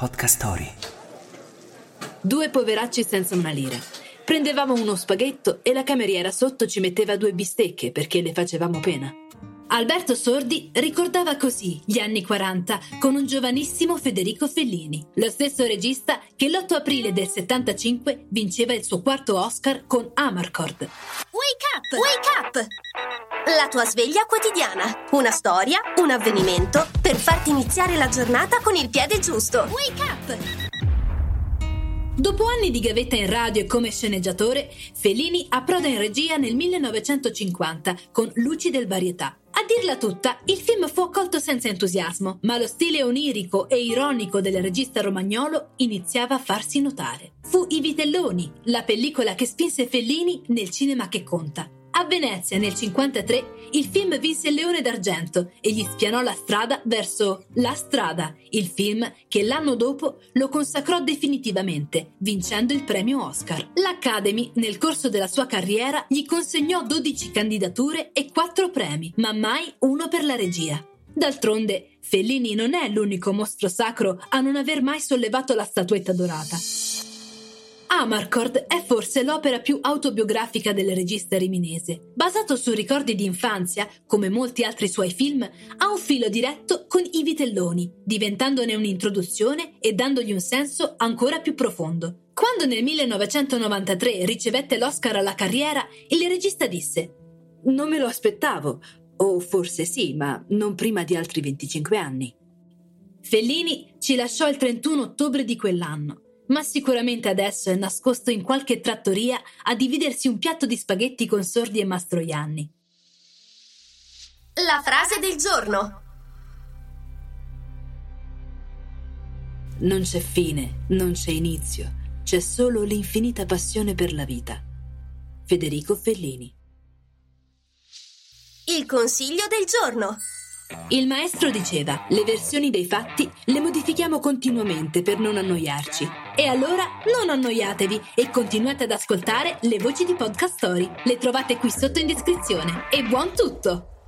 Podcast Story. Due poveracci senza una lira. Prendevamo uno spaghetto e la cameriera sotto ci metteva due bistecche perché le facevamo pena. Alberto Sordi ricordava così gli anni 40 con un giovanissimo Federico Fellini, lo stesso regista che l'8 aprile del 75 vinceva il suo quarto Oscar con Amarcord. Wake up! Wake up! La tua sveglia quotidiana. Una storia, un avvenimento per farti iniziare la giornata con il piede giusto. Wake up! Dopo anni di gavetta in radio e come sceneggiatore, Fellini approda in regia nel 1950 con Luci del Varietà. A dirla tutta, il film fu accolto senza entusiasmo, ma lo stile onirico e ironico del regista romagnolo iniziava a farsi notare. Fu I Vitelloni, la pellicola che spinse Fellini nel cinema che conta. A Venezia nel 1953 il film vinse il Leone d'Argento e gli spianò la strada verso La Strada, il film che l'anno dopo lo consacrò definitivamente, vincendo il premio Oscar. L'Academy, nel corso della sua carriera, gli consegnò 12 candidature e 4 premi, ma mai uno per la regia. D'altronde, Fellini non è l'unico mostro sacro a non aver mai sollevato la statuetta dorata. Amarcord è forse l'opera più autobiografica del regista riminese. Basato su ricordi di infanzia, come molti altri suoi film, ha un filo diretto con i vitelloni, diventandone un'introduzione e dandogli un senso ancora più profondo. Quando nel 1993 ricevette l'Oscar alla carriera, il regista disse: Non me lo aspettavo, o forse sì, ma non prima di altri 25 anni. Fellini ci lasciò il 31 ottobre di quell'anno ma sicuramente adesso è nascosto in qualche trattoria a dividersi un piatto di spaghetti con Sordi e Mastroianni. La frase del giorno. Non c'è fine, non c'è inizio, c'è solo l'infinita passione per la vita. Federico Fellini. Il consiglio del giorno. Il maestro diceva, le versioni dei fatti le modifichiamo continuamente per non annoiarci. E allora non annoiatevi e continuate ad ascoltare le voci di Podcast Story. Le trovate qui sotto in descrizione. E buon tutto!